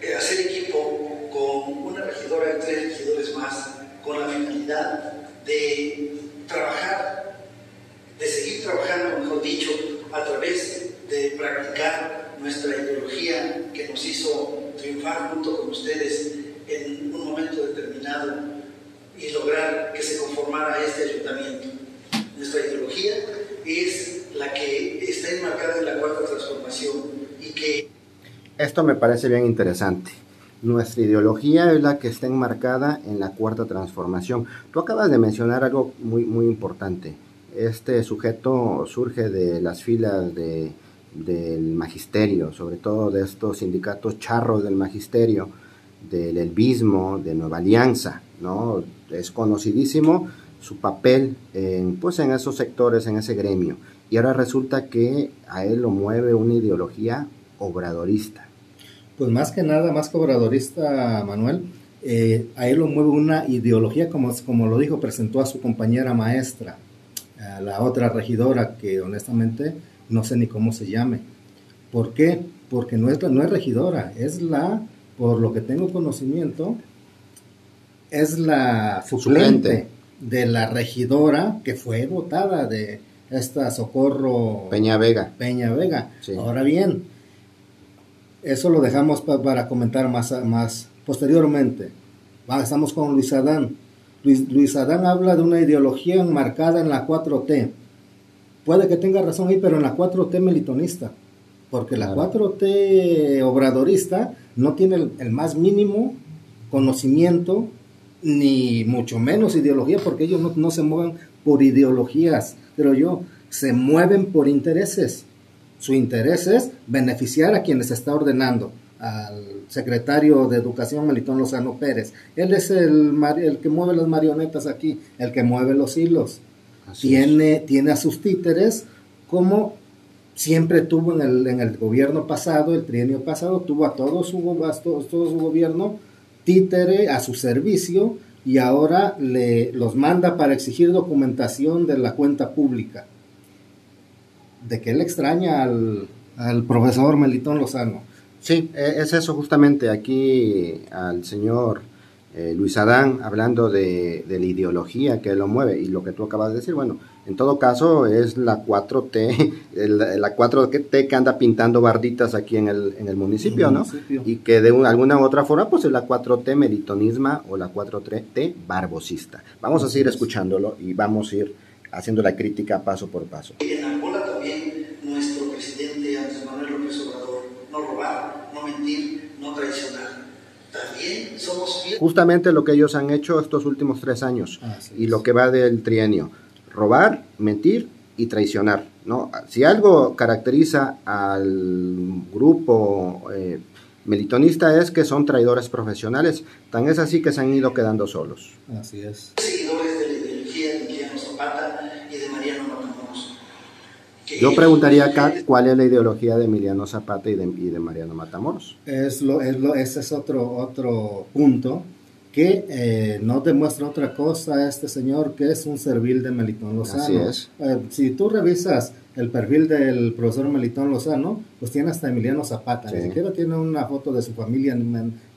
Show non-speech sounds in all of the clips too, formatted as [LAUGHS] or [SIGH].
eh, hacer equipo con una regidora y tres regidores más con la finalidad de trabajar, de seguir trabajando, mejor dicho, a través de practicar nuestra ideología que nos hizo triunfar junto con ustedes en un momento determinado y lograr que se conformara este ayuntamiento. Nuestra ideología es la que está enmarcada en la cuarta transformación y que... Esto me parece bien interesante. Nuestra ideología es la que está enmarcada en la cuarta transformación. Tú acabas de mencionar algo muy, muy importante. Este sujeto surge de las filas de, del magisterio, sobre todo de estos sindicatos charros del magisterio, del Elbismo, de Nueva Alianza, ¿no? Es conocidísimo su papel en, pues en esos sectores, en ese gremio. Y ahora resulta que a él lo mueve una ideología obradorista. Pues más que nada, más que obradorista, Manuel, eh, a él lo mueve una ideología, como, como lo dijo, presentó a su compañera maestra, a la otra regidora, que honestamente no sé ni cómo se llame. ¿Por qué? Porque no es, no es regidora, es la, por lo que tengo conocimiento, es la suplente de la regidora que fue votada de esta Socorro Peña Vega. Peña Vega. Ahora bien, eso lo dejamos para comentar más, más posteriormente. estamos con Luis Adán. Luis, Luis Adán habla de una ideología enmarcada en la 4T. Puede que tenga razón ahí, pero en la 4T melitonista. Porque la 4T obradorista no tiene el más mínimo conocimiento ni mucho menos ideología, porque ellos no, se mueven por ideologías, pero yo, se mueven por intereses. Su interés es beneficiar a quienes está ordenando, al secretario de Educación Melitón Lozano Pérez. Él es el, el que mueve las marionetas aquí, el que mueve los hilos. tiene, tiene a sus títeres como siempre tuvo en el, en el gobierno pasado, el trienio pasado, tuvo a todo su, todo su gobierno títere a su servicio y ahora le, los manda para exigir documentación de la cuenta pública. De que él extraña al, al profesor Melitón Lozano. Sí, e, es eso justamente. Aquí al señor eh, Luis Adán hablando de, la ideología que lo mueve y lo que tú acabas de decir, bueno, en todo caso es la 4T, [LAUGHS] la 4T que anda pintando barditas aquí en el, en el municipio, ¿no? Y que de alguna u otra forma pues es la 4T meritonisma o la 4T barbosista. Vamos a seguir escuchándolo y vamos a ir haciendo la crítica paso por paso. En Angola también nuestro presidente Andrés Manuel López Obrador, no robar, no mentir, no traicionar Justamente lo que ellos han hecho estos últimos tres años y lo que va del trienio. Robar, mentir y traicionar. ¿no? Si algo caracteriza al grupo eh, melitonista es que son traidores profesionales. Tan es así que se han ido quedando solos. Así es. Seguidores de la ideología de Emiliano Zapata y de Mariano yo preguntaría acá cuál es la ideología de Emiliano Zapata y de, Mariano Matamoros. Es lo, es lo, ese es otro, otro punto que eh, no demuestra otra cosa a este señor que es un servil de Melitón Lozano. Así es. Eh, si tú revisas el perfil del profesor Melitón Lozano, pues tiene hasta Emiliano Zapata. Ni siquiera tiene una foto de su familia,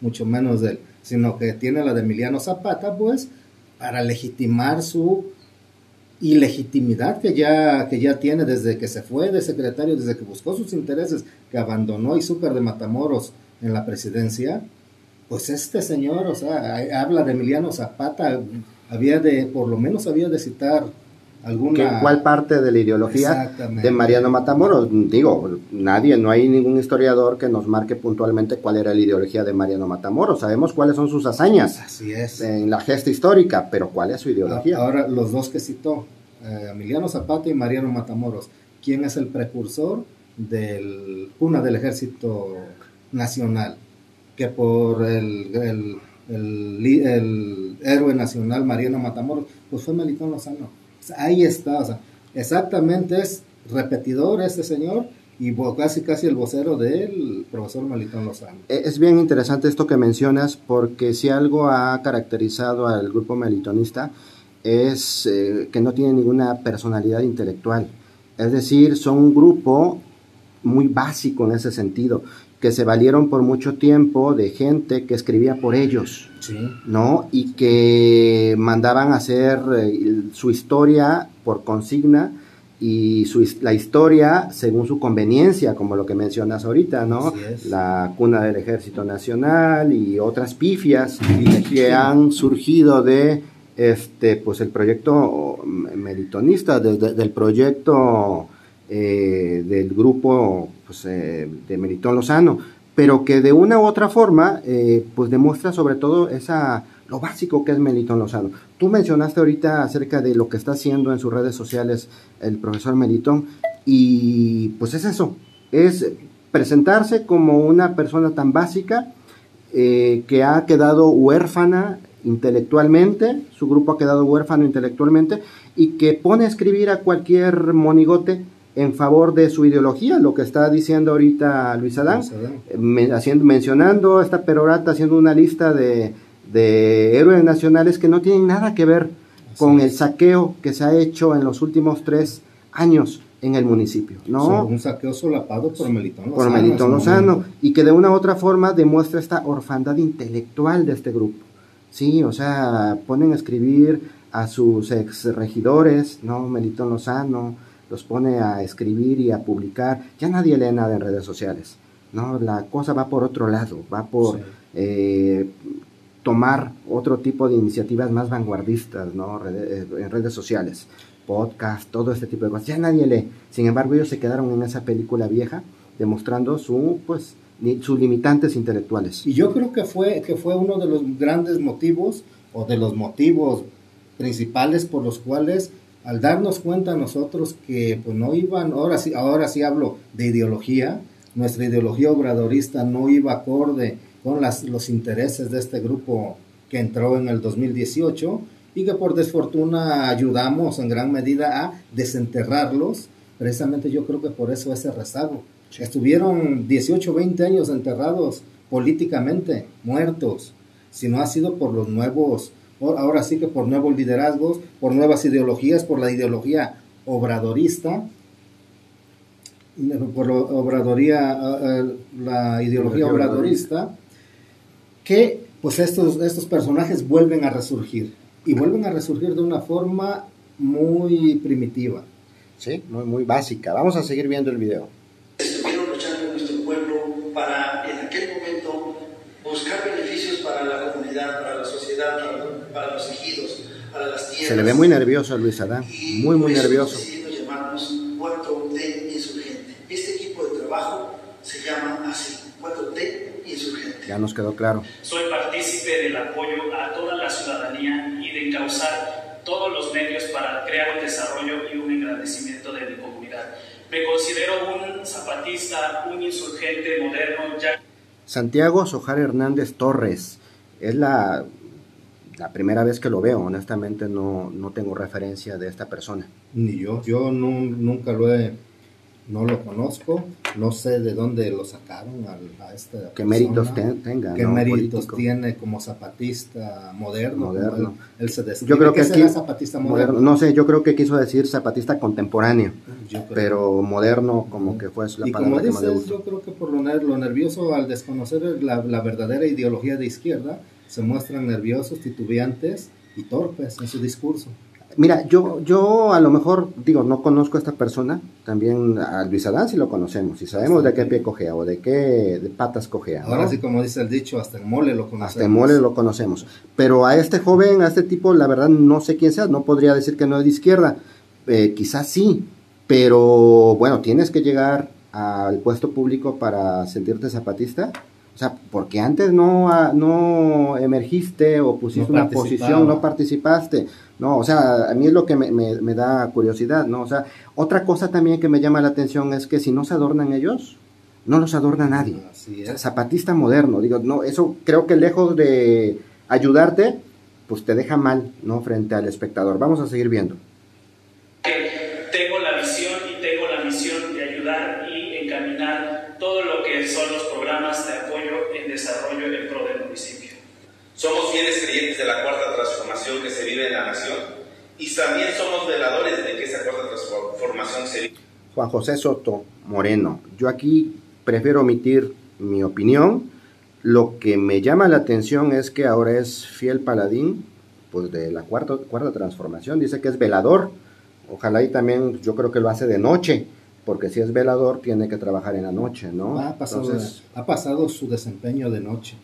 mucho menos de él, sino que tiene la de Emiliano Zapata, pues, para legitimar su ilegitimidad que ya, que ya tiene desde que se fue de secretario, desde que buscó sus intereses, que abandonó súper de Matamoros en la presidencia, pues este señor, o sea, habla de Emiliano Zapata, había de, por lo menos había de citar alguna... ¿Cuál parte de la ideología de Mariano Matamoros? Digo, nadie, no hay ningún historiador que nos marque puntualmente cuál era la ideología de Mariano Matamoros. Sabemos cuáles son sus hazañas Así es. en la gesta histórica, pero ¿cuál es su ideología? Ahora, los dos que citó, eh, Emiliano Zapata y Mariano Matamoros, ¿quién es el precursor del una del ejército nacional? Que por el, el, el, héroe nacional Mariano Matamoros, pues fue Melitón Lozano. Ahí está, o sea, exactamente es repetidor este señor y casi casi el vocero del profesor Melitón Lozano. E, es bien interesante esto que mencionas porque si algo ha caracterizado al grupo melitonista es eh, que no tiene ninguna personalidad intelectual. Es decir, son un grupo muy básico en ese sentido, que se valieron por mucho tiempo de gente que escribía por ellos, ¿no? Y que mandaban hacer eh, su historia por consigna y su, la historia según su conveniencia, como lo que mencionas ahorita, ¿no? La cuna del Ejército Nacional y otras pifias que han surgido de este pues el proyecto meritonista, del proyecto eh, del grupo pues, eh, de Meritón Lozano, pero que de una u otra forma eh, pues demuestra sobre todo esa lo básico que es Melitón Lozano. Tú mencionaste ahorita acerca de lo que está haciendo en sus redes sociales el profesor Melitón y pues es eso, es presentarse como una persona tan básica que ha quedado huérfana intelectualmente, su grupo ha quedado huérfano intelectualmente y que pone a escribir a cualquier monigote en favor de su ideología, lo que está diciendo ahorita Luis Adán, haciendo, mencionando esta perorata, haciendo una lista de, héroes nacionales que no tienen nada que ver con el saqueo que se ha hecho en los últimos tres años en el municipio, ¿no? un saqueo solapado por Melitón Lozano. Por Melitón Lozano, y que de una u otra forma demuestra esta orfandad intelectual de este grupo. Sí, o sea, ponen a escribir a sus ex regidores, ¿no? Melitón Lozano, los pone a escribir y a publicar, ya nadie lee nada en redes sociales, ¿no? La cosa va por otro lado, va por eh, tomar otro tipo de iniciativas más vanguardistas, ¿no? Eh, en redes sociales, podcast, todo este tipo de cosas, ya nadie lee. Sin embargo, ellos se quedaron en esa película vieja, demostrando su, pues, sus limitantes intelectuales. Y yo creo que fue, que fue uno de los grandes motivos, o de los motivos principales por los cuales al darnos cuenta nosotros que pues no iban, ahora sí, ahora sí hablo de ideología, nuestra ideología obradorista no iba acorde con las, los intereses de este grupo que entró en el 2018 y que por desfortuna ayudamos en gran medida a desenterrarlos, precisamente yo creo que por eso ese rezago. Estuvieron 18, 20 años enterrados políticamente, muertos, si no ha sido por los nuevos ahora sí que por nuevos liderazgos, por nuevas ideologías, por la ideología obradorista, por la obradoría, la ideología obradorista, que pues estos, estos personajes vuelven a resurgir y vuelven a resurgir de una forma muy primitiva. Sí, muy, muy básica. Vamos a seguir viendo el video. Estuvieron luchando en nuestro pueblo para en aquel momento buscar beneficios para la comunidad, para la sociedad, para, los ejidos, para las tierras. Se le ve muy nervioso a Luis Adán, muy, muy nervioso. llamarnos 4T Insurgente. Este equipo de trabajo se llama así, 4T Insurgente. Ya nos quedó claro. Soy partícipe del apoyo a toda la ciudadanía y de encauzar todos los medios para crear un desarrollo y un engrandecimiento de mi comunidad. Me considero un zapatista, un insurgente moderno, ya Santiago Sojar Hernández Torres. Es la, la primera vez que lo veo, honestamente no, no tengo referencia de esta persona. Ni yo, yo nunca lo he no lo conozco, no sé de dónde lo sacaron a, a esta ¿Qué méritos tenga? ¿Qué méritos tiene como zapatista moderno? moderno. Él, se yo creo que aquí, zapatista moderno? No sé, yo creo que quiso decir zapatista contemporáneo, pero moderno como que fue la y palabra como dices, yo creo que por lo, lo nervioso al desconocer la, la verdadera ideología de izquierda, se muestran nerviosos, titubeantes y torpes en su discurso. Mira, yo, yo a lo mejor, digo, no conozco a esta persona, también a Luis Adán sí lo conocemos, y sabemos de qué pie cogea o de qué patas cogea. Ahora sí, como dice el dicho, hasta el mole lo conocemos. Hasta el mole lo conocemos. Pero a este joven, a este tipo, la verdad no sé quién sea, no podría decir que no es de izquierda, eh, quizás sí, pero bueno, tienes que llegar al puesto público para sentirte zapatista. O sea, porque antes no, ah, no emergiste o pusiste una posición, no participaste. No, o sea, a mí es lo que me, me, da curiosidad, ¿no? O sea, otra cosa también que me llama la atención es que si no se adornan ellos, no los adorna nadie. zapatista moderno, digo, no, eso creo que lejos de ayudarte, pues te deja mal, ¿no? Frente al espectador. Vamos a seguir viendo. Tengo la visión y tengo la misión de ayudar y encaminar todo lo que son los programas de apoyo en desarrollo en pro del municipio. Somos fieles creyentes de la cuarta transformación que se vive en la nación y también somos veladores de que esa cuarta transformación se vive. Juan José Soto Moreno. Yo aquí prefiero omitir mi opinión. Lo que me llama la atención es que ahora es fiel paladín pues de la cuarta, cuarta transformación. Dice que es velador. Ojalá y también yo creo que lo hace de noche porque si es velador tiene que trabajar en la noche, ¿no? Ha pasado, ha pasado su desempeño de noche.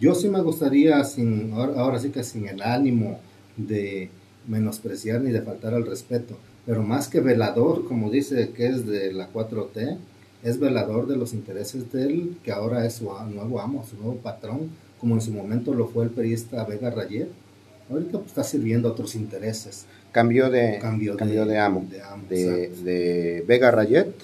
Yo sí me gustaría, sin, ahora, sí que sin el ánimo de menospreciar ni de faltar al respeto, pero más que velador, como dice que es de la 4T, es velador de los intereses de él, que ahora es su nuevo amo, su nuevo patrón, como en su momento lo fue el periodista Vega Rayet. Ahorita pues, está sirviendo a otros intereses. Cambió de, cambio de, amo, de, Vega Rayet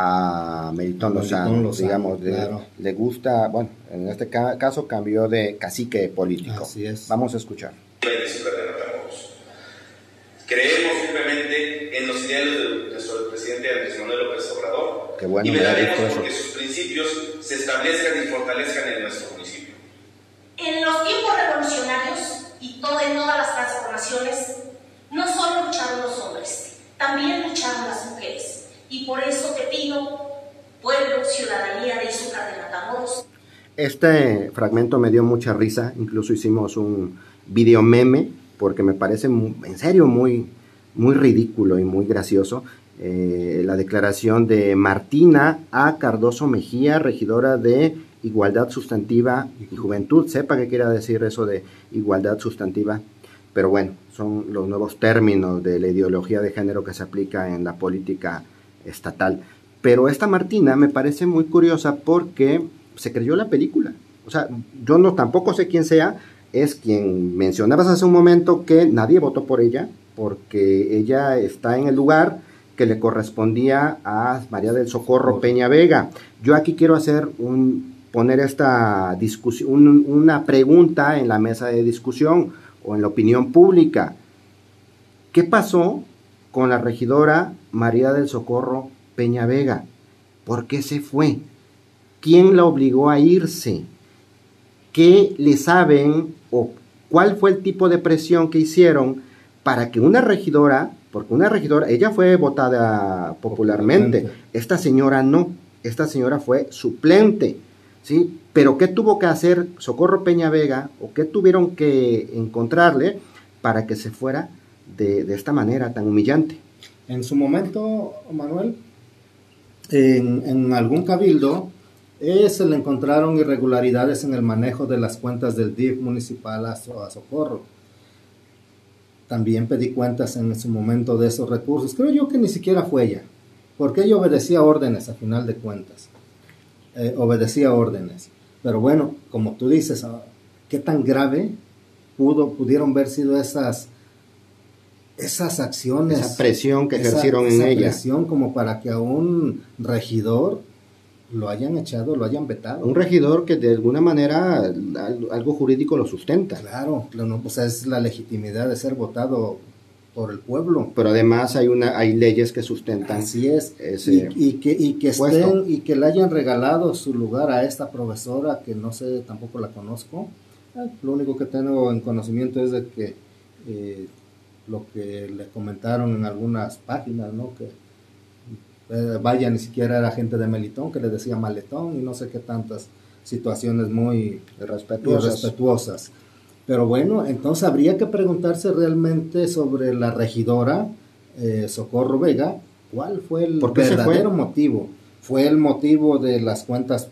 a Melitón Lozano, digamos, le gusta, bueno, en este caso cambió de cacique político. Así es. Vamos a escuchar. Creemos firmemente en los ideales de nuestro presidente Andrés Manuel López Obrador Qué bueno, y velaremos porque sus principios se establezcan y fortalezcan en nuestro municipio. En los tiempos revolucionarios y todo, en todas las transformaciones, no solo lucharon los hombres, también lucharon las mujeres. Y por eso te pido, pueblo, ciudadanía de Izúcar de Matamoros. Este fragmento me dio mucha risa, incluso hicimos un video meme, porque me parece en serio muy, muy ridículo y muy gracioso. Eh, la declaración de Martina A. Cardoso Mejía, regidora de Igualdad Sustantiva y Juventud. Sepa qué quiere decir eso de igualdad sustantiva pero bueno, son los nuevos términos de la ideología de género que se aplica en la política estatal. Pero esta Martina me parece muy curiosa porque se creyó la película. O sea, yo no tampoco sé quién sea, es quien mencionabas hace un momento que nadie votó por ella, porque ella está en el lugar que le correspondía a María del Socorro Peña Vega. Yo aquí quiero hacer un poner esta discusión, una pregunta en la mesa de discusión o en la opinión pública. ¿Qué pasó con la regidora María del Socorro Peña Vega? ¿Por qué se fue? ¿Quién la obligó a irse? ¿Qué le saben o cuál fue el tipo de presión que hicieron para que una regidora, porque una regidora, ella fue votada popularmente, esta señora no, esta señora fue suplente, ¿sí? Pero ¿qué tuvo que hacer Socorro Peña Vega o qué tuvieron que encontrarle para que se fuera de, esta manera tan humillante? En su momento, Manuel, en, algún cabildo eh, se le encontraron irregularidades en el manejo de las cuentas del DIF municipal a, a Socorro. También pedí cuentas en su momento de esos recursos. Creo yo que ni siquiera fue ella, porque ella obedecía órdenes a final de cuentas. Eh, obedecía órdenes. Pero bueno, como tú dices, ah, ¿qué tan grave pudo, pudieron haber sido esas, esas acciones? Esa presión que ejercieron en esa ella. presión como para que a un regidor lo hayan echado, lo hayan vetado. Un regidor que de alguna manera algo jurídico lo sustenta. Claro, pues es la legitimidad de ser votado por el pueblo. Pero además hay una hay leyes que sustentan. Así es. y, que y que estén y que le hayan regalado su lugar a esta profesora que no sé tampoco la conozco. Ah, lo único que tengo en conocimiento es de que eh, lo que le comentaron en algunas páginas, ¿no? Que eh, vaya ni siquiera era gente de Melitón que le decía maletón y no sé qué tantas situaciones muy respetuosas. Pero bueno, entonces habría que preguntarse realmente sobre la regidora eh, Socorro Vega, ¿cuál fue el verdadero motivo? ¿Fue el motivo de las cuentas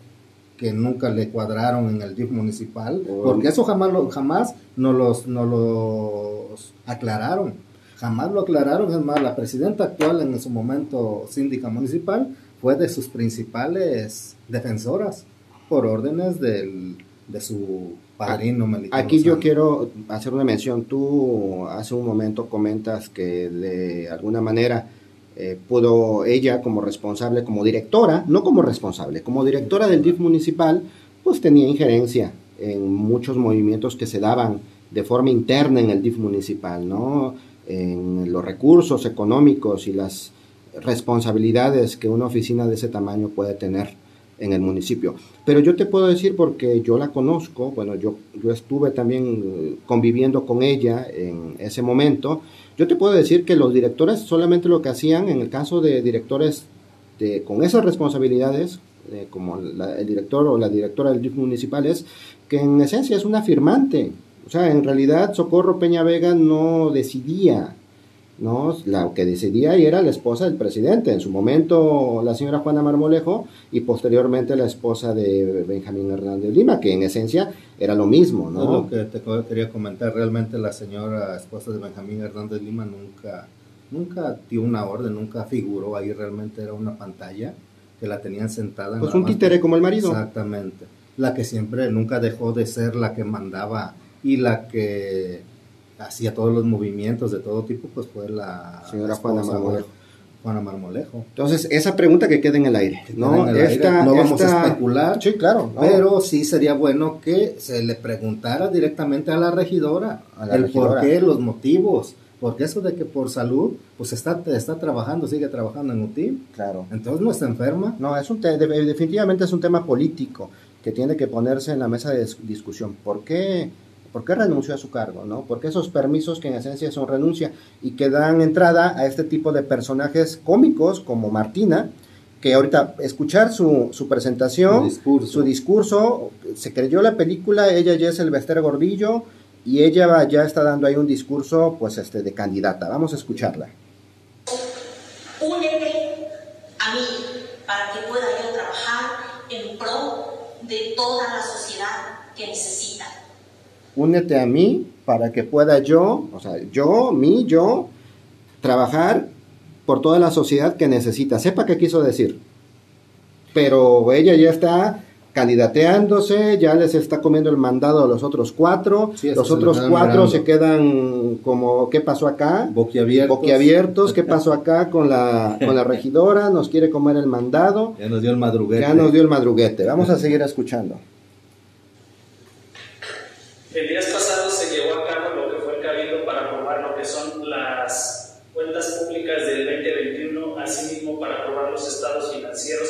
que nunca le cuadraron en el DIF municipal? Porque eso jamás, lo, jamás no los, no los aclararon. Jamás lo aclararon. Es más, la presidenta actual en su momento síndica municipal fue de sus principales defensoras por órdenes del, de su Aquí yo quiero hacer una mención. Tú hace un momento comentas que de alguna manera eh, pudo ella como responsable, como directora, no como responsable, como directora del DIF municipal, pues tenía injerencia en muchos movimientos que se daban de forma interna en el DIF municipal, ¿no? En los recursos económicos y las responsabilidades que una oficina de ese tamaño puede tener en el municipio. Pero yo te puedo decir porque yo la conozco, bueno, yo, yo estuve también eh, conviviendo con ella en ese momento, yo te puedo decir que los directores solamente lo que hacían en el caso de directores de, con esas responsabilidades, eh, como el director o la directora del DIF municipal, es que en esencia es una firmante. O sea, en realidad Socorro Peña Vega no decidía ¿no? La que decidía era la esposa del presidente, en su momento la señora Juana Marmolejo y posteriormente la esposa de Benjamín Hernández Lima, que en esencia era lo mismo, ¿no? lo que te quería comentar, realmente la señora esposa de Benjamín Hernández Lima nunca, nunca dio una orden, nunca figuró ahí, realmente era una pantalla que la tenían sentada. Pues un títere como el marido. Exactamente, la que siempre nunca dejó de ser la que mandaba y la que hacía todos los movimientos de todo tipo, pues fue la señora Juana Marmolejo. Juana Marmolejo. Entonces, esa pregunta que quede en el aire. No, no vamos a especular, sí, claro, pero sí sería bueno que se le preguntara directamente a la regidora el por qué, los motivos. Porque eso de que por salud, pues está, está trabajando, sigue trabajando en UTI. Claro. Entonces no está enferma. No, es un definitivamente es un tema político que tiene que ponerse en la mesa de discusión. ¿Por qué? ¿Por qué renunció a su cargo? ¿no? Porque esos permisos que en esencia son renuncia y que dan entrada a este tipo de personajes cómicos como Martina, que ahorita escuchar su, su presentación, su discurso. se creyó la película, ella ya es el Bester Gordillo y ella ya está dando ahí un discurso pues este de candidata. Vamos a escucharla. Únete a mí para que pueda yo trabajar en pro de toda la sociedad que necesita únete a mí para que pueda yo, o sea, yo, mí, yo, trabajar por toda la sociedad que necesita. Sepa qué quiso decir. Pero ella ya está candidateándose, ya les está comiendo el mandado a los otros cuatro, los otros cuatro se quedan como, ¿qué pasó acá? Boquiabiertos. Boquiabiertos, ¿qué pasó acá con la, con la regidora? Nos quiere comer el mandado. [LAUGHS] Ya nos dio el madruguete. Ya nos dio el madruguete. Vamos a seguir escuchando. El días pasados se llevó a cabo lo que fue el cabildo para aprobar lo que son las cuentas públicas del 2021, asimismo para aprobar los estados financieros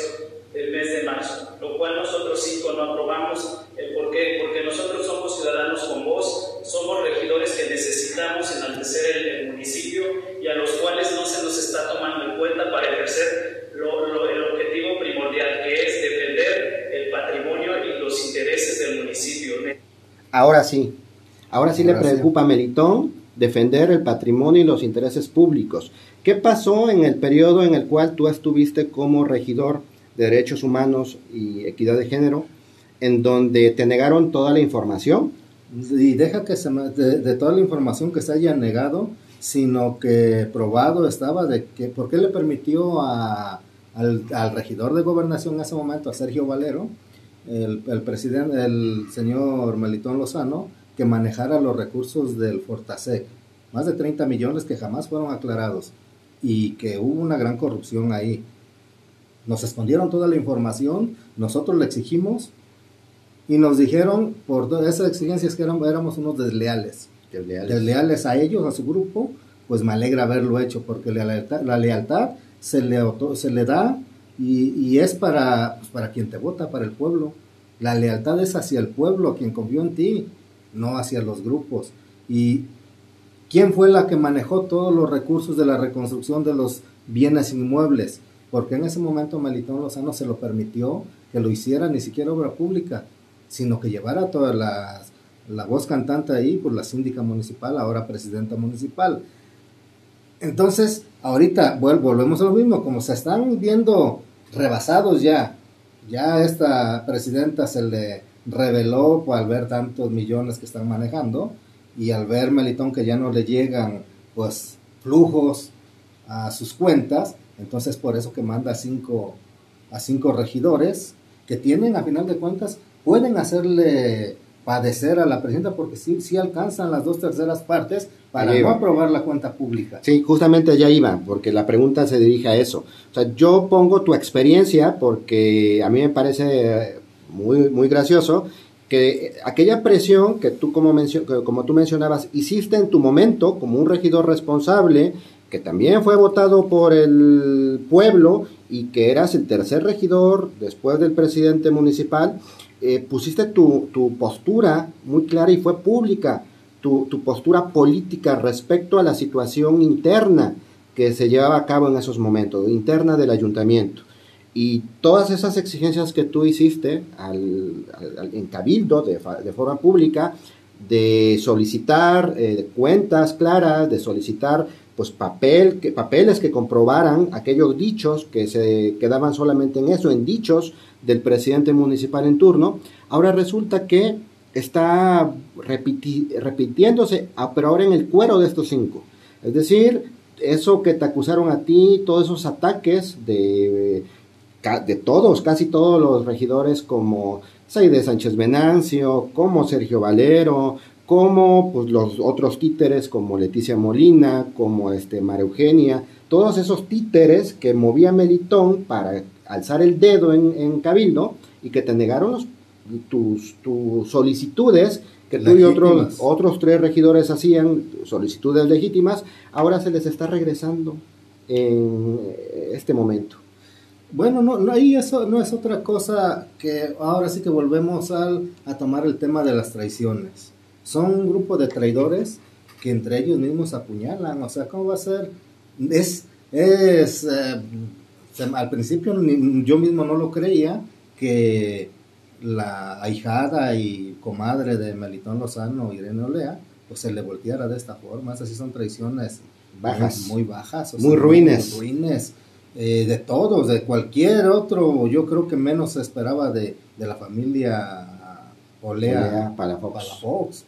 del mes de marzo, lo cual nosotros cinco no aprobamos. ¿Por qué? Porque nosotros somos ciudadanos con voz, somos regidores que necesitamos enaltecer el, el municipio y a los cuales no se nos está tomando en cuenta para ejercer el objetivo primordial, que es defender el patrimonio y los intereses del municipio. Ahora sí, ahora sí le preocupa a Melitón defender el patrimonio y los intereses públicos. ¿Qué pasó en el periodo en el cual tú estuviste como regidor de Derechos Humanos y Equidad de Género, en donde te negaron toda la información? Y deja que se de, toda la información que se haya negado, sino que probado estaba de que, ¿por qué le permitió a, al, al regidor de gobernación en ese momento, a Sergio Valero, el, presidente, el señor Melitón Lozano, que manejara los recursos del Fortasec, más de 30 millones que jamás fueron aclarados y que hubo una gran corrupción ahí. Nos escondieron toda la información, nosotros le exigimos y nos dijeron por esas exigencias que éramos, éramos unos desleales. desleales. a ellos, a su grupo, pues me alegra haberlo hecho porque la lealtad, la lealtad se, le, se le da y, es para, pues, para quien te vota, para el pueblo. La lealtad es hacia el pueblo, quien confió en ti, no hacia los grupos. ¿Y quién fue la que manejó todos los recursos de la reconstrucción de los bienes inmuebles? Porque en ese momento Melitón Lozano se lo permitió que lo hiciera ni siquiera obra pública, sino que llevara toda la, la voz cantante ahí por la síndica municipal, ahora presidenta municipal. Entonces, ahorita volvemos a lo mismo, como se están viendo rebasados ya. Ya esta presidenta se le reveló al ver tantos millones que están manejando y al ver Melitón que ya no le llegan pues flujos a sus cuentas, entonces por eso que manda a cinco, a cinco regidores que tienen a final de cuentas, pueden hacerle padecer a la presidenta porque sí, sí alcanzan las dos terceras partes para no aprobar la cuenta pública. Sí, justamente allá iba, porque la pregunta se dirige a eso. O sea, yo pongo tu experiencia porque a mí me parece muy, muy gracioso que aquella presión que tú como, como tú mencionabas hiciste en tu momento como un regidor responsable que también fue votado por el pueblo y que eras el tercer regidor después del presidente municipal, eh, pusiste tu, postura muy clara y fue pública, tu, tu, postura política respecto a la situación interna que se llevaba a cabo en esos momentos, interna del ayuntamiento. Y todas esas exigencias que tú hiciste al, en Cabildo de, de, forma pública, de solicitar eh, cuentas claras, de solicitar pues papel, que, papeles que comprobaran aquellos dichos que se quedaban solamente en eso, en dichos del presidente municipal en turno, ahora resulta que está repitiéndose, ah, pero ahora en el cuero de estos cinco. Es decir, eso que te acusaron a ti, todos esos ataques de, de todos, casi todos los regidores como Saide Sánchez Venancio, como Sergio Valero, como pues, los otros títeres como Leticia Molina, como este, María Eugenia, todos esos títeres que movía Melitón para alzar el dedo en, Cabildo y que te negaron los, tus, tus solicitudes que tú y otros, otros tres regidores hacían, solicitudes legítimas, ahora se les está regresando en este momento. Bueno, no, no, ahí eso no es otra cosa que ahora sí que volvemos al, a tomar el tema de las traiciones son un grupo de traidores que entre ellos mismos apuñalan. O sea, ¿cómo va a ser? Es, es eh, al principio yo mismo no lo creía que la ahijada y comadre de Melitón Lozano, Irene Olea, pues se le volteara de esta forma. Esas sí son traiciones bajas, muy, bajas, muy ruines. Muy ruines. Eh, de todos, de cualquier otro, yo creo que menos se esperaba de, la familia Olea, Olea para Fox. Fox.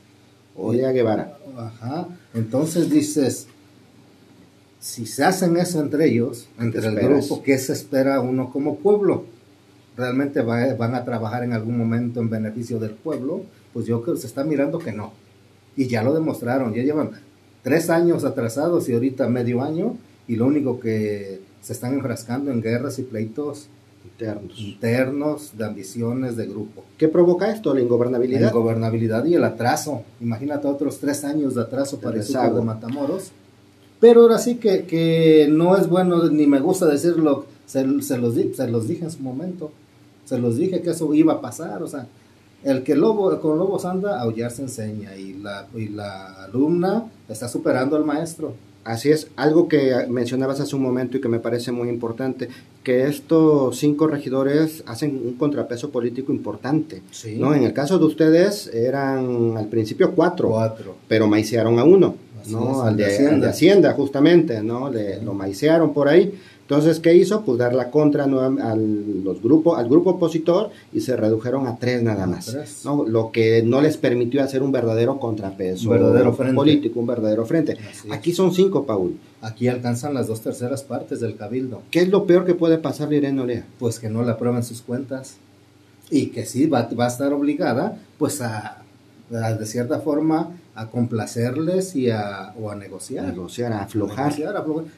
Olea Guevara. Ajá. Entonces dices, si se hacen eso entre ellos, entre el grupo, ¿qué se espera uno como pueblo? ¿Realmente van a trabajar en algún momento en beneficio del pueblo? Pues yo creo que se está mirando que no. Y ya lo demostraron, ya llevan tres años atrasados y ahorita medio año, y lo único que se están enfrascando en guerras y pleitos internos. de ambiciones de grupo. ¿Qué provoca esto? La ingobernabilidad. La ingobernabilidad y el atraso. Imagínate otros tres años de atraso para el de Matamoros. Pero ahora sí que, que, no es bueno, ni me gusta decirlo, se, se, los, se los dije en su momento. Se los dije que eso iba a pasar. O sea, el que lobo, con lobos anda, aullar se enseña. Y la, y la alumna está superando al maestro. Así es, algo que mencionabas hace un momento y que me parece muy importante, que estos cinco regidores hacen un contrapeso político importante. ¿no? En el caso de ustedes eran al principio cuatro, cuatro. pero maicearon a uno, ¿no? al, de, Hacienda. justamente, ¿no? Le, Lo maicearon por ahí entonces, ¿qué hizo? Pues dar la contra al, los grupos, al grupo opositor y se redujeron a tres nada más. ¿no? Lo que no les permitió hacer un verdadero contrapeso verdadero político, un verdadero frente. Aquí son cinco, Paul. Aquí alcanzan las dos terceras partes del cabildo. ¿Qué es lo peor que puede pasar, Irene Olea? Pues que no le aprueben sus cuentas y que sí va, va a estar obligada pues a, de cierta forma a complacerles y a, o a negociar. A negociar, a aflojar.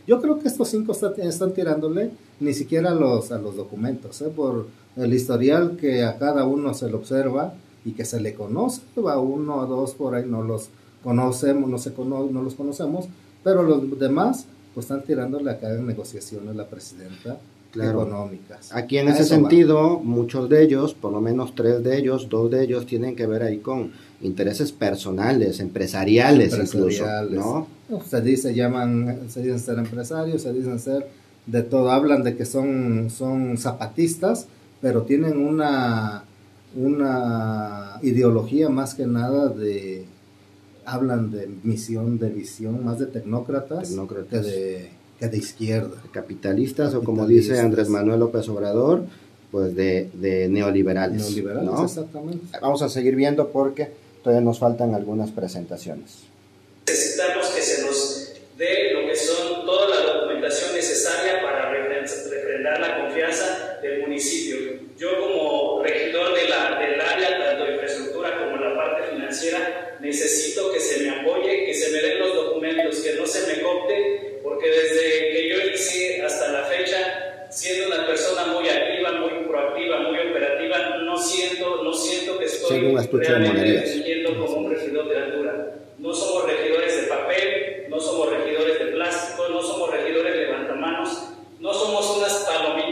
Yo creo que estos cinco están tirándole ni siquiera a los, a los documentos, ¿eh? por el historial que a cada uno se le observa y que se le conoce, a uno o dos por ahí no los conocemos, no, se cono no los conocemos, pero los demás pues están tirándole a cada negociaciones la presidenta económicas. Aquí en ese sentido, muchos de ellos, por lo menos tres de ellos, dos de ellos tienen que ver ahí con intereses personales, empresariales, incluso, ¿no? Se dice, llaman, se dicen ser empresarios, se dicen ser de todo, hablan de que son, son zapatistas, pero tienen una, una ideología más que nada de, hablan de misión, de visión, más de tecnócratas, que de, que de izquierda. Capitalistas, o como dice Andrés Manuel López Obrador, pues de, de neoliberales. Neoliberales, exactamente. Vamos a seguir viendo porque todavía nos faltan algunas presentaciones. Necesitamos que se nos dé lo que son toda la documentación necesaria para refrendar la confianza del municipio. Yo como regidor de la, del área, tanto de infraestructura como la parte financiera, necesito que se me apoye, que se me den los documentos, que no se me copte, porque desde que yo hice hasta la fecha, siendo una persona muy activa, muy proactiva, muy operativa, no siento, no siento que estoy realmente como un regidor de altura. No somos regidores de papel, no somos regidores de plástico, no somos regidores de levantamanos, no somos unas palomitas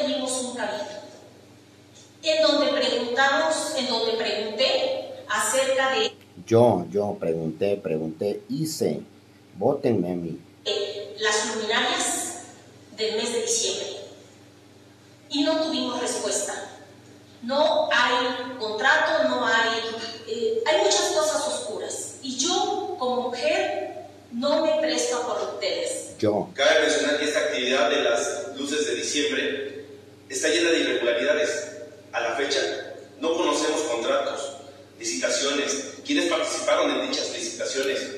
tuvimos un cabildo, en donde preguntamos, en donde pregunté acerca de... Yo, pregunté, pregunté, hice, votenme a mí. Las luminarias del mes de diciembre. Y no tuvimos respuesta. No hay contrato, no hay... Eh, hay muchas cosas oscuras. Y yo, como mujer, no me presto a corrupteles. Yo. Cabe mencionar que esta actividad de las luces de diciembre está llena de irregularidades. A la fecha, no conocemos contratos, licitaciones, quiénes participaron en dichas licitaciones.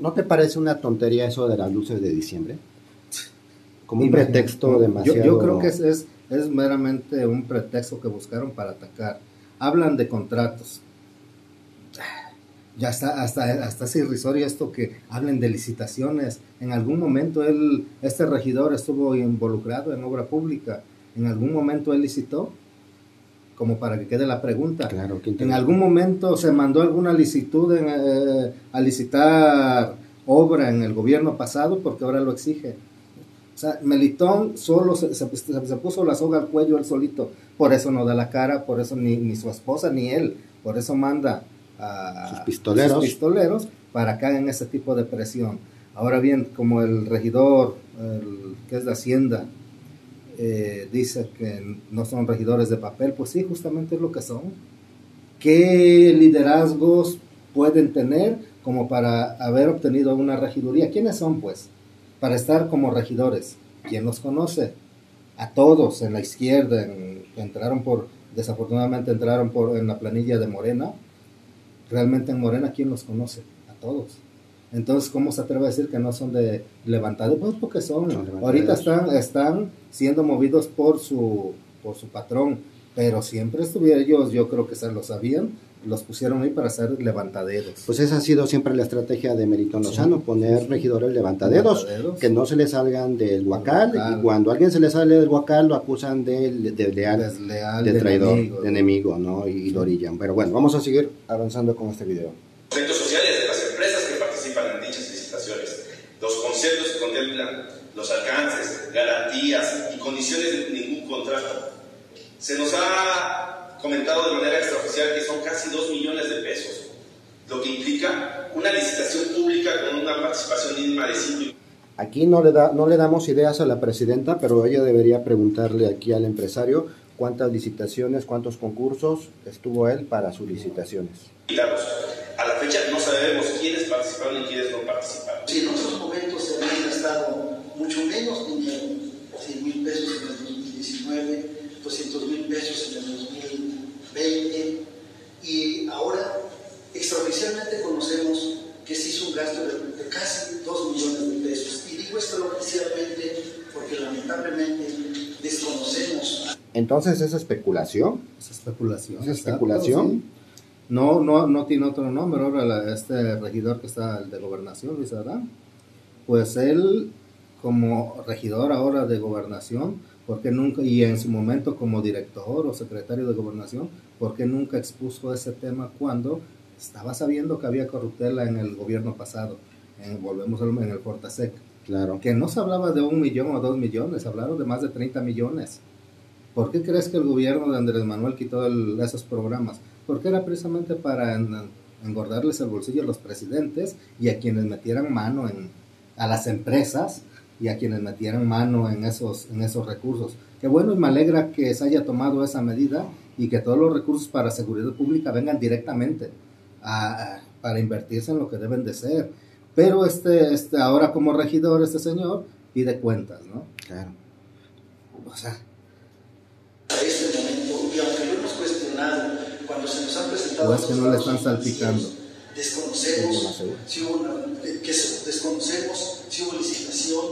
¿No, te parece una tontería eso de las luces de diciembre? Como un pretexto demasiado... Yo, creo que es, es, es meramente un pretexto que buscaron para atacar. Hablan de contratos, ya está, hasta, hasta es irrisorio esto que hablen de licitaciones. En algún momento él, este regidor estuvo involucrado en obra pública. En algún momento él licitó, como para que quede la pregunta. Claro, en algún momento se mandó alguna licitud eh, a licitar obra en el gobierno pasado porque ahora lo exige. O sea, Melitón solo se, se, puso la soga al cuello él solito. Por eso no da la cara, por eso ni, ni su esposa ni él. Por eso manda a sus pistoleros. pistoleros para que hagan ese tipo de presión. Ahora bien, como el regidor, el, que es de Hacienda, eh, dice que no son regidores de papel, pues sí, justamente es lo que son. ¿Qué liderazgos pueden tener como para haber obtenido una regiduría? ¿Quiénes son, pues, para estar como regidores? ¿Quién los conoce? A todos en la izquierda, entraron por, desafortunadamente entraron por, en la planilla de Morena, realmente en Morena, ¿quién los conoce? A todos. Entonces, ¿cómo se atreve a decir que no son de levantados? Pues porque son. Ahorita están, están siendo movidos por su, por su patrón, pero siempre estuvieron ellos, yo creo que se lo sabían, los pusieron ahí para ser levantaderos. Pues esa ha sido siempre la estrategia de Meritón Lozano, poner regidores levantaderos, que no se le salgan del huacal, y cuando alguien se le sale del huacal lo acusan de, de, de traidor, de enemigo, ¿no? Y, lo orillan. Pero bueno, vamos a seguir avanzando con este video. Conceptos sociales de las empresas Los conceptos que contemplan los alcances, garantías y condiciones de ningún contrato. Se nos ha comentado de manera extraoficial que son casi 2 millones de pesos, lo que implica una licitación pública con una participación mínima de 5 Aquí no le, da, no le damos ideas a la presidenta, pero ella debería preguntarle aquí al empresario cuántas licitaciones, cuántos concursos estuvo él para sus licitaciones. A la fecha no sabemos quiénes participaron y quiénes no participaron. Si en otros momentos se habían gastado mucho menos dinero, 100 mil pesos en el 2019, 200 mil pesos en el 2020 y ahora extraoficialmente conocemos que se hizo un gasto de, casi 2 millones de pesos. Y digo extraoficialmente porque lamentablemente desconocemos. Entonces, ¿es especulación? Es especulación. ¿Es especulación? No, no, no tiene otro nombre. Ahora, este regidor que está, el de gobernación, Luis Adán, pues él, como regidor ahora de gobernación, porque nunca, y en su momento como director o secretario de gobernación, ¿por qué nunca expuso ese tema cuando estaba sabiendo que había corruptela en el gobierno pasado? En, volvemos en el Fortasec. Claro. Que no se hablaba de un millón o dos millones, hablaron de más de 30 millones. ¿Por qué crees que el gobierno de Andrés Manuel quitó esos programas? Porque era precisamente para engordarles el bolsillo a los presidentes y a quienes metieran mano en, a las empresas y a quienes metieran mano en esos, en esos recursos. Qué bueno y me alegra que se haya tomado esa medida y que todos los recursos para seguridad pública vengan directamente para invertirse en lo que deben de ser. Pero este, este, ahora como regidor, este señor pide cuentas, ¿no? Claro. O sea. Se nos han presentado. O es que no le están salpicando. Desconocemos si hubo que desconocemos si hubo licitación,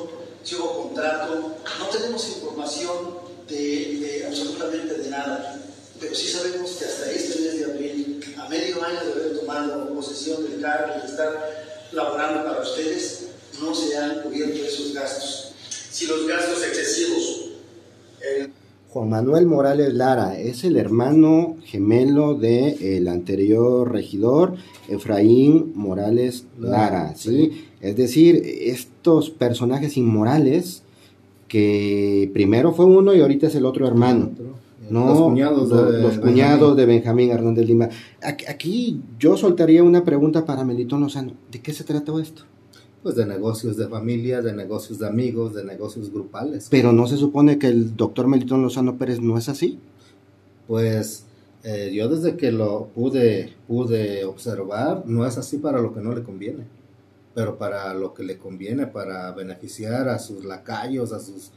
si hubo contrato, no tenemos información de, absolutamente de nada, pero sí sabemos que hasta este mes de abril, a medio año de haber tomado posesión del cargo y de estar laborando para ustedes, no se han cubierto esos gastos. Si los gastos excesivos... Juan Manuel Morales Lara es el hermano gemelo del anterior regidor Efraín Morales Lara, ¿sí? Es decir, estos personajes inmorales que primero fue uno y ahorita es el otro hermano. No, los cuñados, de, los cuñados de Benjamín Hernández Lima. Aquí, yo soltaría una pregunta para Melitón Lozano. ¿De qué se trata esto? Pues de negocios de familia, de negocios de amigos, de negocios grupales. Pero no se supone que el doctor Melitón Lozano Pérez no es así. Pues eh, yo desde que lo pude, pude observar, no es así para lo que no le conviene, pero para lo que le conviene, para beneficiar a sus lacayos, a sus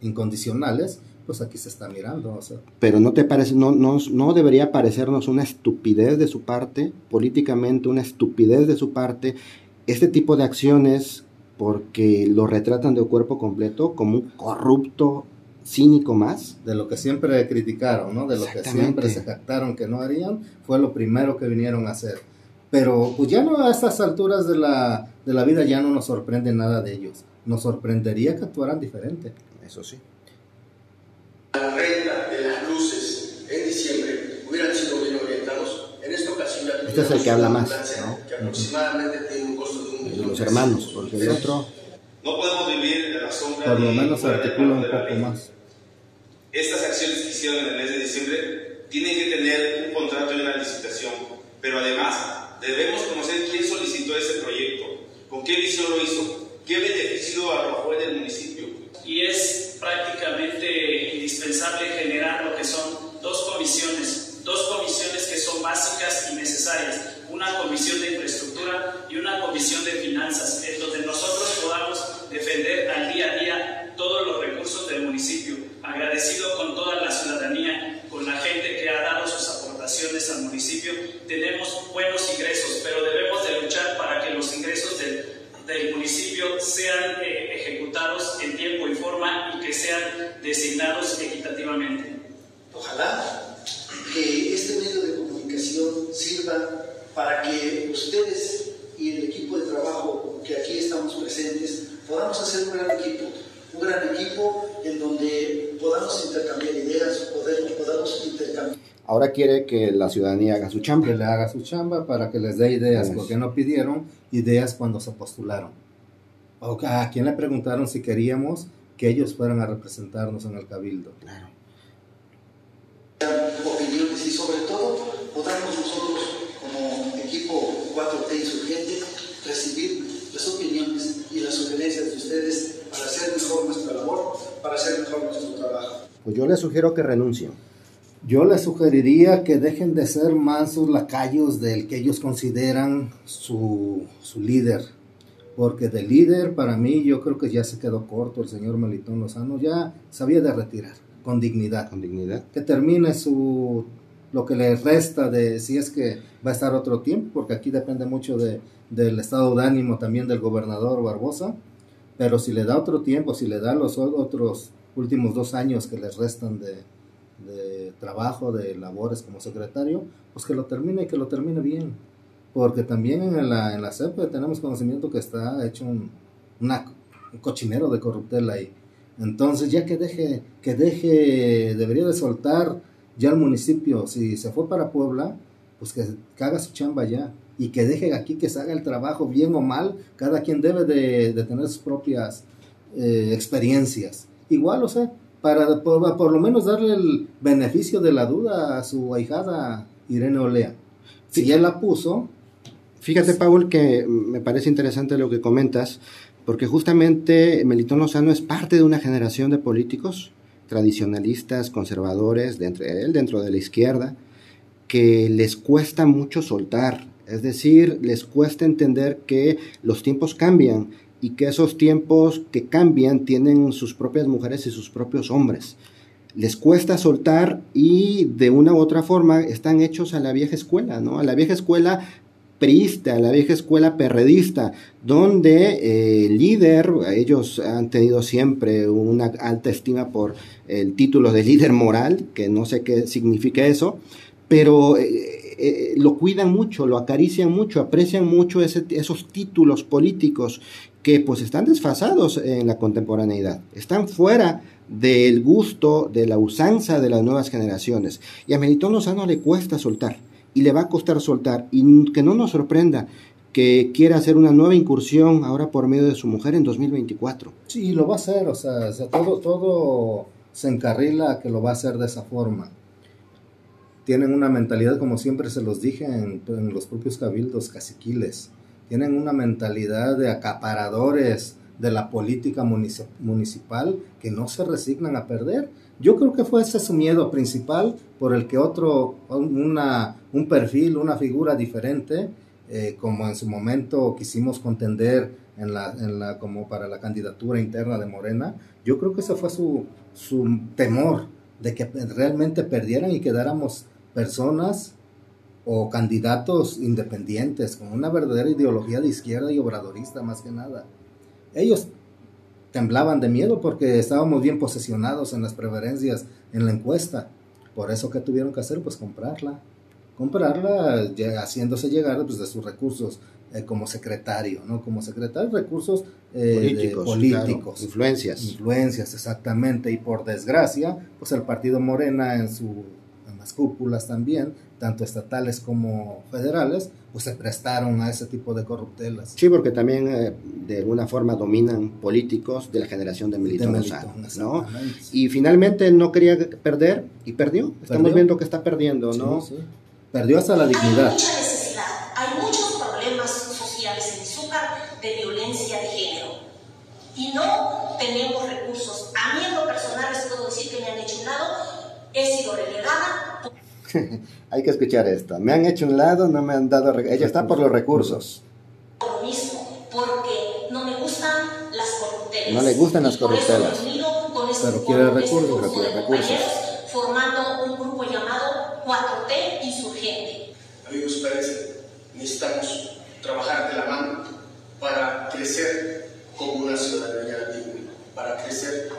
incondicionales, pues aquí se está mirando. Pero no te parece, no, no, no debería parecernos una estupidez de su parte, políticamente una estupidez de su parte, este tipo de acciones porque lo retratan de cuerpo completo como un corrupto cínico más. De lo que siempre criticaron, ¿no? De lo que siempre se jactaron que no harían, fue lo primero que vinieron a hacer. Pero pues ya no a estas alturas de la, de la vida ya no nos sorprende nada de ellos. Nos sorprendería que actuaran diferente. Eso sí. La renta de las luces en diciembre hubieran sido bien orientados. En esta ocasión ya Este es el que habla más, ¿no? Que aproximadamente tiene un costo de un millón. Los hermanos, porque el otro... No podemos vivir en la sombra. Por lo menos se articula un poco más. Estas acciones que hicieron en el mes de diciembre tienen que tener un contrato y una licitación, pero además debemos conocer quién solicitó ese proyecto, con qué visión lo hizo, qué beneficio arrojó en el municipio. Y es prácticamente indispensable generar lo que son dos comisiones, dos comisiones que son básicas y necesarias, una comisión de infraestructura y una comisión de finanzas, en donde nosotros podamos defender al día a día todos los recursos del municipio, agradecido con toda la ciudadanía, con la gente que ha dado sus aportaciones al municipio. Tenemos buenos ingresos, pero debemos de luchar para que los ingresos del, del municipio sean eh, ejecutados en tiempo y forma y que sean designados equitativamente. Ojalá que este medio de comunicación sirva para que ustedes y el equipo de trabajo que aquí estamos presentes podamos hacer un gran equipo, un gran equipo en donde podamos intercambiar ideas, podamos intercambiar. Ahora quiere que la ciudadanía haga su chamba. Que le haga su chamba para que les dé ideas, porque no pidieron ideas cuando se postularon. O a quién le preguntaron si queríamos que ellos fueran a representarnos en el cabildo. Claro. Opiniones y sobre todo podamos nosotros como equipo 4T insurgente recibir las opiniones y las sugerencias de ustedes para hacer mejor nuestra labor, para hacer mejor nuestro trabajo. Pues yo les sugiero que renuncien. Yo les sugeriría que dejen de ser mansos lacayos del que ellos consideran su, su líder. Porque de líder, para mí, yo creo que ya se quedó corto el señor Melitón Lozano. Ya sabía de retirar, con dignidad. Con dignidad. Que termine su lo que le resta de si es que va a estar otro tiempo, porque aquí depende mucho de, del estado de ánimo también del gobernador Barbosa, pero si le da otro tiempo, si le da los otros últimos dos años que les restan de, de trabajo, de labores como secretario, pues que lo termine y que lo termine bien, porque también en la, en la CEP tenemos conocimiento que está hecho un, una, un cochinero de corruptela ahí. Entonces ya que deje, que deje, debería de soltar ya el municipio, si se fue para Puebla, pues que, haga su chamba ya y que deje aquí que se haga el trabajo bien o mal, cada quien debe de, de tener sus propias eh, experiencias. Igual, o sea, para por, por, lo menos darle el beneficio de la duda a su ahijada Irene Olea. Si sí. él la puso... Fíjate, Paul, que me parece interesante lo que comentas, porque justamente Melitón Lozano es parte de una generación de políticos tradicionalistas, conservadores, de él, dentro de la izquierda, que les cuesta mucho soltar, es decir, les cuesta entender que los tiempos cambian y que esos tiempos que cambian tienen sus propias mujeres y sus propios hombres. Les cuesta soltar y de una u otra forma están hechos a la vieja escuela, ¿no? A la vieja escuela priista, la vieja escuela perredista, donde eh, el líder, ellos han tenido siempre una alta estima por el título de líder moral, que no sé qué significa eso, pero eh, eh, lo cuidan mucho, lo acarician mucho, aprecian mucho esos títulos políticos que pues están desfasados en la contemporaneidad, están fuera del gusto, de la usanza de las nuevas generaciones. Y a Melitón Lozano le cuesta soltar y le va a costar soltar y que no nos sorprenda que quiere hacer una nueva incursión ahora por medio de su mujer en 2024. Sí, lo va a hacer, o sea, todo, todo se encarrila que lo va a hacer de esa forma. Tienen una mentalidad, como siempre se los dije en, en los propios cabildos caciquiles, tienen una mentalidad de acaparadores de la política municipal que no se resignan a perder. Yo creo que fue ese su miedo principal por el que otro, una, un perfil, una figura diferente, eh, como en su momento quisimos contender en la, en la, como para la candidatura interna de Morena, yo creo que ese fue su, su temor de que realmente perdieran y quedáramos personas o candidatos independientes con una verdadera ideología de izquierda y obradorista más que nada. Ellos temblaban de miedo porque estábamos bien posesionados en las preferencias en la encuesta. Por eso que tuvieron que hacer, pues comprarla. Comprarla haciéndose llegar pues, de sus recursos eh, como secretario, ¿no? Como secretario recursos eh, políticos, influencias. Influencias, exactamente. Y por desgracia, pues el partido Morena en, su, las cúpulas también tanto estatales como federales, pues se prestaron a ese tipo de corruptelas. Sí, porque también eh, de alguna forma dominan políticos de la generación de Milito, ¿no? Y finalmente no quería perder y perdió. Estamos viendo que está perdiendo, ¿no? Perdió hasta la dignidad. Hay mucha necesidad, hay muchos problemas sociales en Izúcar de violencia de género y no tenemos recursos. A mí en lo personal les puedo decir que me han hecho un lado, he sido relegada. [LAUGHS] Hay que escuchar esto. Me han hecho un lado, no me han dado... Ella está por los recursos. Por lo mismo, porque no me gustan las corruptelas. No le gustan las corruptelas. Este pero quiere recursos, pero quiere recursos. Formando un grupo llamado 4T Insurgente. Amigos, parece, necesitamos trabajar de la mano para crecer como una ciudadanía digna, para crecer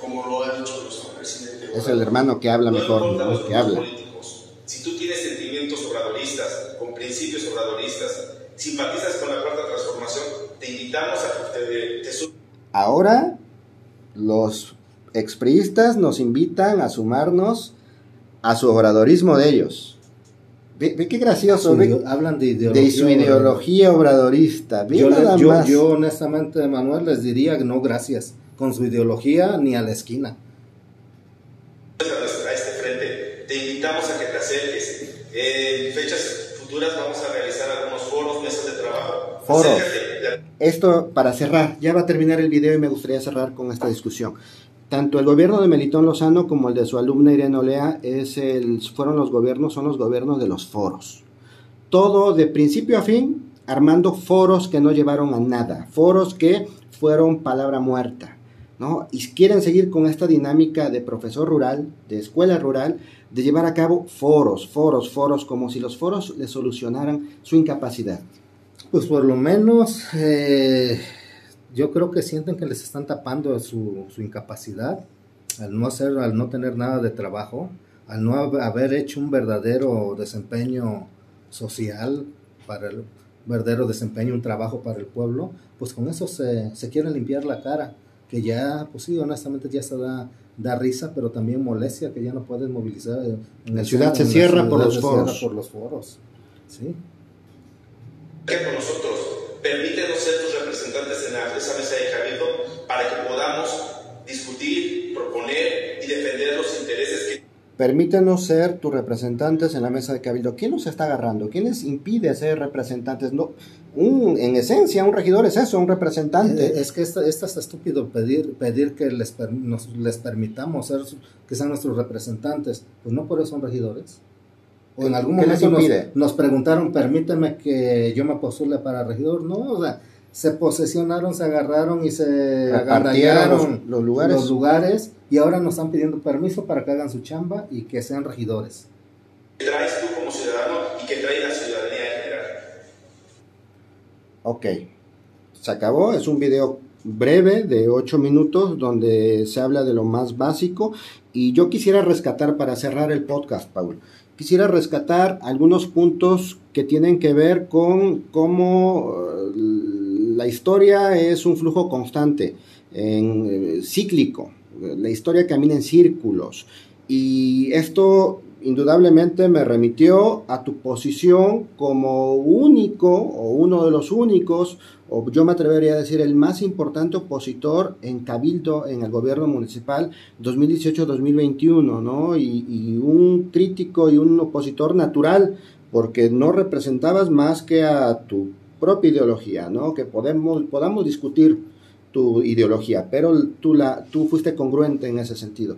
como lo ha dicho nuestro presidente. Es el hermano que habla mejor, ¿no? que habla. Tú tienes sentimientos obradoristas, con principios obradoristas, simpatizas con la cuarta transformación, te invitamos a que te, te Ahora los expriistas nos invitan a sumarnos a su obradorismo de ellos. Ve, qué gracioso. hablan de, de su ideología obradorista. Yo, yo, yo, honestamente, Manuel, les diría no gracias. Con su ideología ni a la esquina. Te invitamos a que en fechas futuras vamos a realizar algunos foros, mesas de trabajo. Foros. Esto para cerrar, ya va a terminar el video y me gustaría cerrar con esta discusión. Tanto el gobierno de Melitón Lozano como el de su alumna Irene Olea es el, fueron los gobiernos, son los gobiernos de los foros. Todo de principio a fin, armando foros que no llevaron a nada, foros que fueron palabra muerta. ¿no? Y quieren seguir con esta dinámica de profesor rural, de escuela rural, de llevar a cabo foros, foros, foros, como si los foros le solucionaran su incapacidad. Pues por lo menos eh, yo creo que sienten que les están tapando su, su, incapacidad al no hacer, al no tener nada de trabajo, al no haber hecho un verdadero desempeño social para el verdadero desempeño, un trabajo para el pueblo, pues con eso se, se quieren limpiar la cara, que ya, pues sí, honestamente ya se da da risa, pero también molestia que ya no puedes movilizar. En la ciudad se cierra por los foros. por los foros. Sí. Que con nosotros, permítenos ser tus representantes en la, esa mesa de cabildo para que podamos discutir, proponer y defender los intereses Permítenos ser tus representantes en la mesa de cabildo. ¿Quién nos está agarrando? ¿Quién les impide ser representantes? No, un, en esencia, un regidor es eso, un representante. Eh, es que esto, es estúpido pedir, pedir que les, nos, les permitamos ser, que sean nuestros representantes. Pues no por eso son regidores. O en algún momento nos, nos, preguntaron, permíteme que yo me postule para regidor. No, o sea, se posesionaron, se agarraron y se agarraron los, lugares. los lugares y ahora nos están pidiendo permiso para que hagan su chamba y que sean regidores. ¿Qué traes tú como ciudadano y que trae la ciudadanía en general? Ok, se acabó, es un video breve de 8 minutos donde se habla de lo más básico y yo quisiera rescatar para cerrar el podcast, Paul, quisiera rescatar algunos puntos que tienen que ver con cómo la historia es un flujo constante, en, eh, cíclico, la historia camina en círculos y esto indudablemente me remitió a tu posición como único o uno de los únicos, o yo me atrevería a decir el más importante opositor en Cabildo en el gobierno municipal 2018-2021, ¿no? Y, y, un crítico y un opositor natural, porque no representabas más que a tu propia ideología, ¿no? Que podemos, podamos discutir tu ideología, pero tú, la, tú fuiste congruente en ese sentido.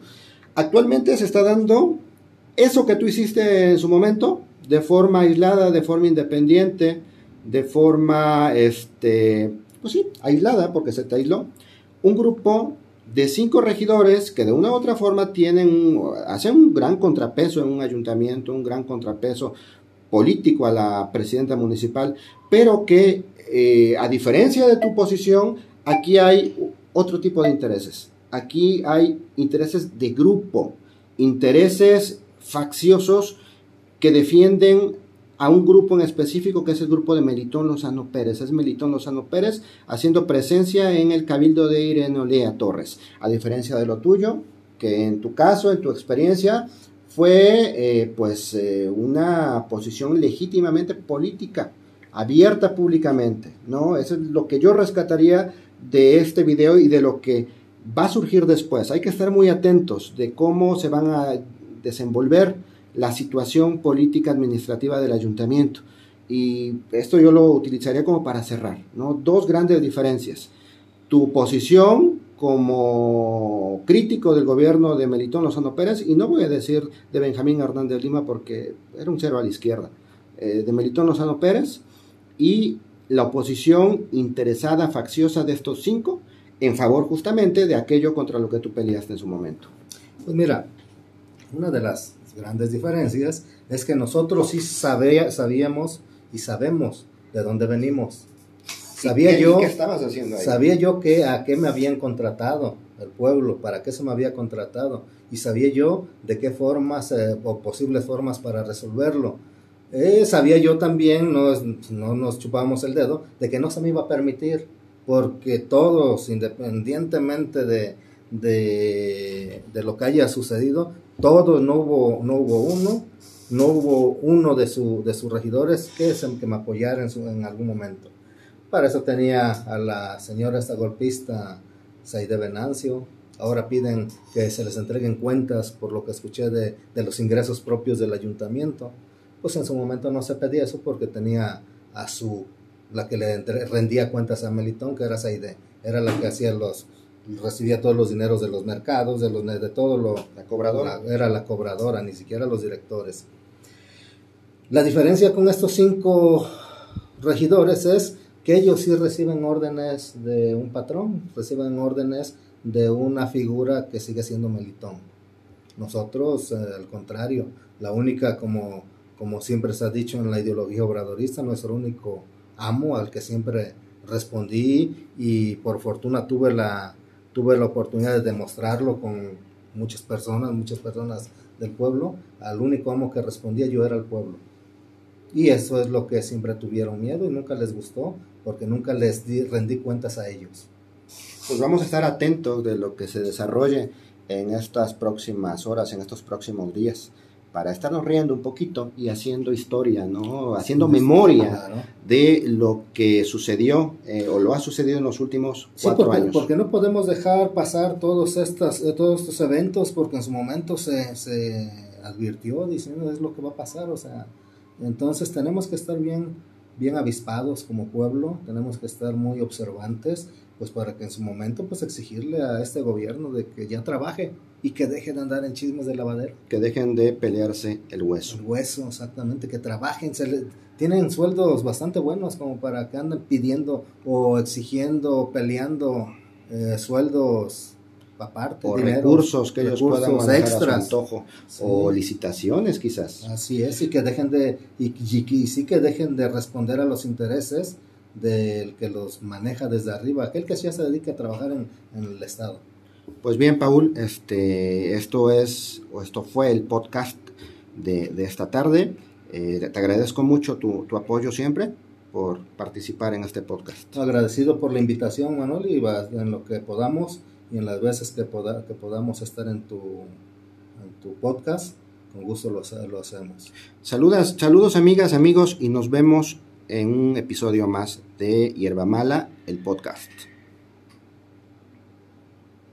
Actualmente se está dando eso que tú hiciste en su momento, de forma aislada, de forma independiente, de forma, este, pues sí, aislada, porque se te aisló, un grupo de cinco regidores que de una u otra forma tienen, hacen un gran contrapeso en un ayuntamiento, un gran contrapeso político a la presidenta municipal, pero que eh, a diferencia de tu posición, aquí hay otro tipo de intereses. Aquí hay intereses de grupo, intereses facciosos que defienden a un grupo en específico que es el grupo de Melitón Lozano Pérez. Es Melitón Lozano Pérez haciendo presencia en el cabildo de Irene Olea Torres. A diferencia de lo tuyo, que en tu caso, en tu experiencia, fue eh, pues eh, una posición legítimamente política, abierta públicamente, ¿no? Eso es lo que yo rescataría de este video y de lo que va a surgir después. Hay que estar muy atentos de cómo se van a desenvolver la situación política administrativa del ayuntamiento. Y esto yo lo utilizaría como para cerrar, ¿no? Dos grandes diferencias. Tu posición como crítico del gobierno de Melitón Lozano Pérez, y no voy a decir de Benjamín Hernández Lima porque era un cero a la izquierda, eh, de Melitón Lozano Pérez, y la oposición interesada, facciosa de estos cinco, en favor justamente de aquello contra lo que tú peleaste en su momento. Pues mira, una de las grandes diferencias es que nosotros sí sabía, sabíamos y sabemos de dónde venimos. Sabía yo, ¿qué estabas haciendo ahí? sabía yo que a qué me habían contratado el pueblo, para qué se me había contratado y sabía yo de qué formas eh, o posibles formas para resolverlo. Eh, sabía yo también, no, no nos chupábamos el dedo, de que no se me iba a permitir, porque todos, independientemente de, de, de, lo que haya sucedido, todo, no hubo, no hubo uno, no hubo uno de, su, de sus regidores que, se, que me apoyara en, su, en algún momento. Para eso tenía a la señora esta golpista, Saide Venancio. Ahora piden que se les entreguen cuentas por lo que escuché de, de los ingresos propios del ayuntamiento. Pues en su momento no se pedía eso porque tenía a su, la que le rendía cuentas a Melitón, que era Saide, era la que hacía los, recibía todos los dineros de los mercados, de, los, de todo lo... La cobradora. era la cobradora, ni siquiera los directores. La diferencia con estos cinco regidores es que ellos sí reciben órdenes de un patrón, reciben órdenes de una figura que sigue siendo Melitón. Nosotros, eh, al contrario, la única, como, como siempre se ha dicho en la ideología obradorista, nuestro único amo al que siempre respondí y por fortuna tuve la, tuve la oportunidad de demostrarlo con muchas personas, muchas personas del pueblo, al único amo que respondía yo era el pueblo. Y eso es lo que siempre tuvieron miedo y nunca les gustó, porque nunca les di, rendí cuentas a ellos. Pues vamos a estar atentos de lo que se desarrolle en estas próximas horas, en estos próximos días para estarnos riendo un poquito y haciendo historia, ¿no? Haciendo memoria de lo que sucedió eh, o lo ha sucedido en los últimos cuatro porque, años. Porque no podemos dejar pasar todos, estas, eh, todos estos eventos porque en su momento se, se advirtió diciendo es lo que va a pasar, o sea, entonces tenemos que estar bien, bien avispados como pueblo, tenemos que estar muy observantes, pues para que en su momento pues exigirle a este gobierno de que ya trabaje y que dejen de andar en chismes de lavadero. Que dejen de pelearse el hueso. El hueso, exactamente, que trabajen, se tienen sueldos bastante buenos como para que anden pidiendo o exigiendo, peleando eh, sueldos aparte. O recursos que ellos puedan manejar extras. antojo. O licitaciones quizás. Así es, y que dejen de, y, y sí que dejen de responder a los intereses del que los maneja desde arriba, aquel que ya se dedica a trabajar en, en el Estado. Pues bien, Paul, este, esto es, o esto fue el podcast de, de esta tarde. Eh, te agradezco mucho tu, tu, apoyo siempre por participar en este podcast. Agradecido por la invitación, Manuel, y en lo que podamos y en las veces que, poda, que podamos estar en tu, en tu podcast, con gusto lo, hacemos. Saludas, saludos amigas, amigos y nos vemos en un episodio más de Hierba Mala, el podcast.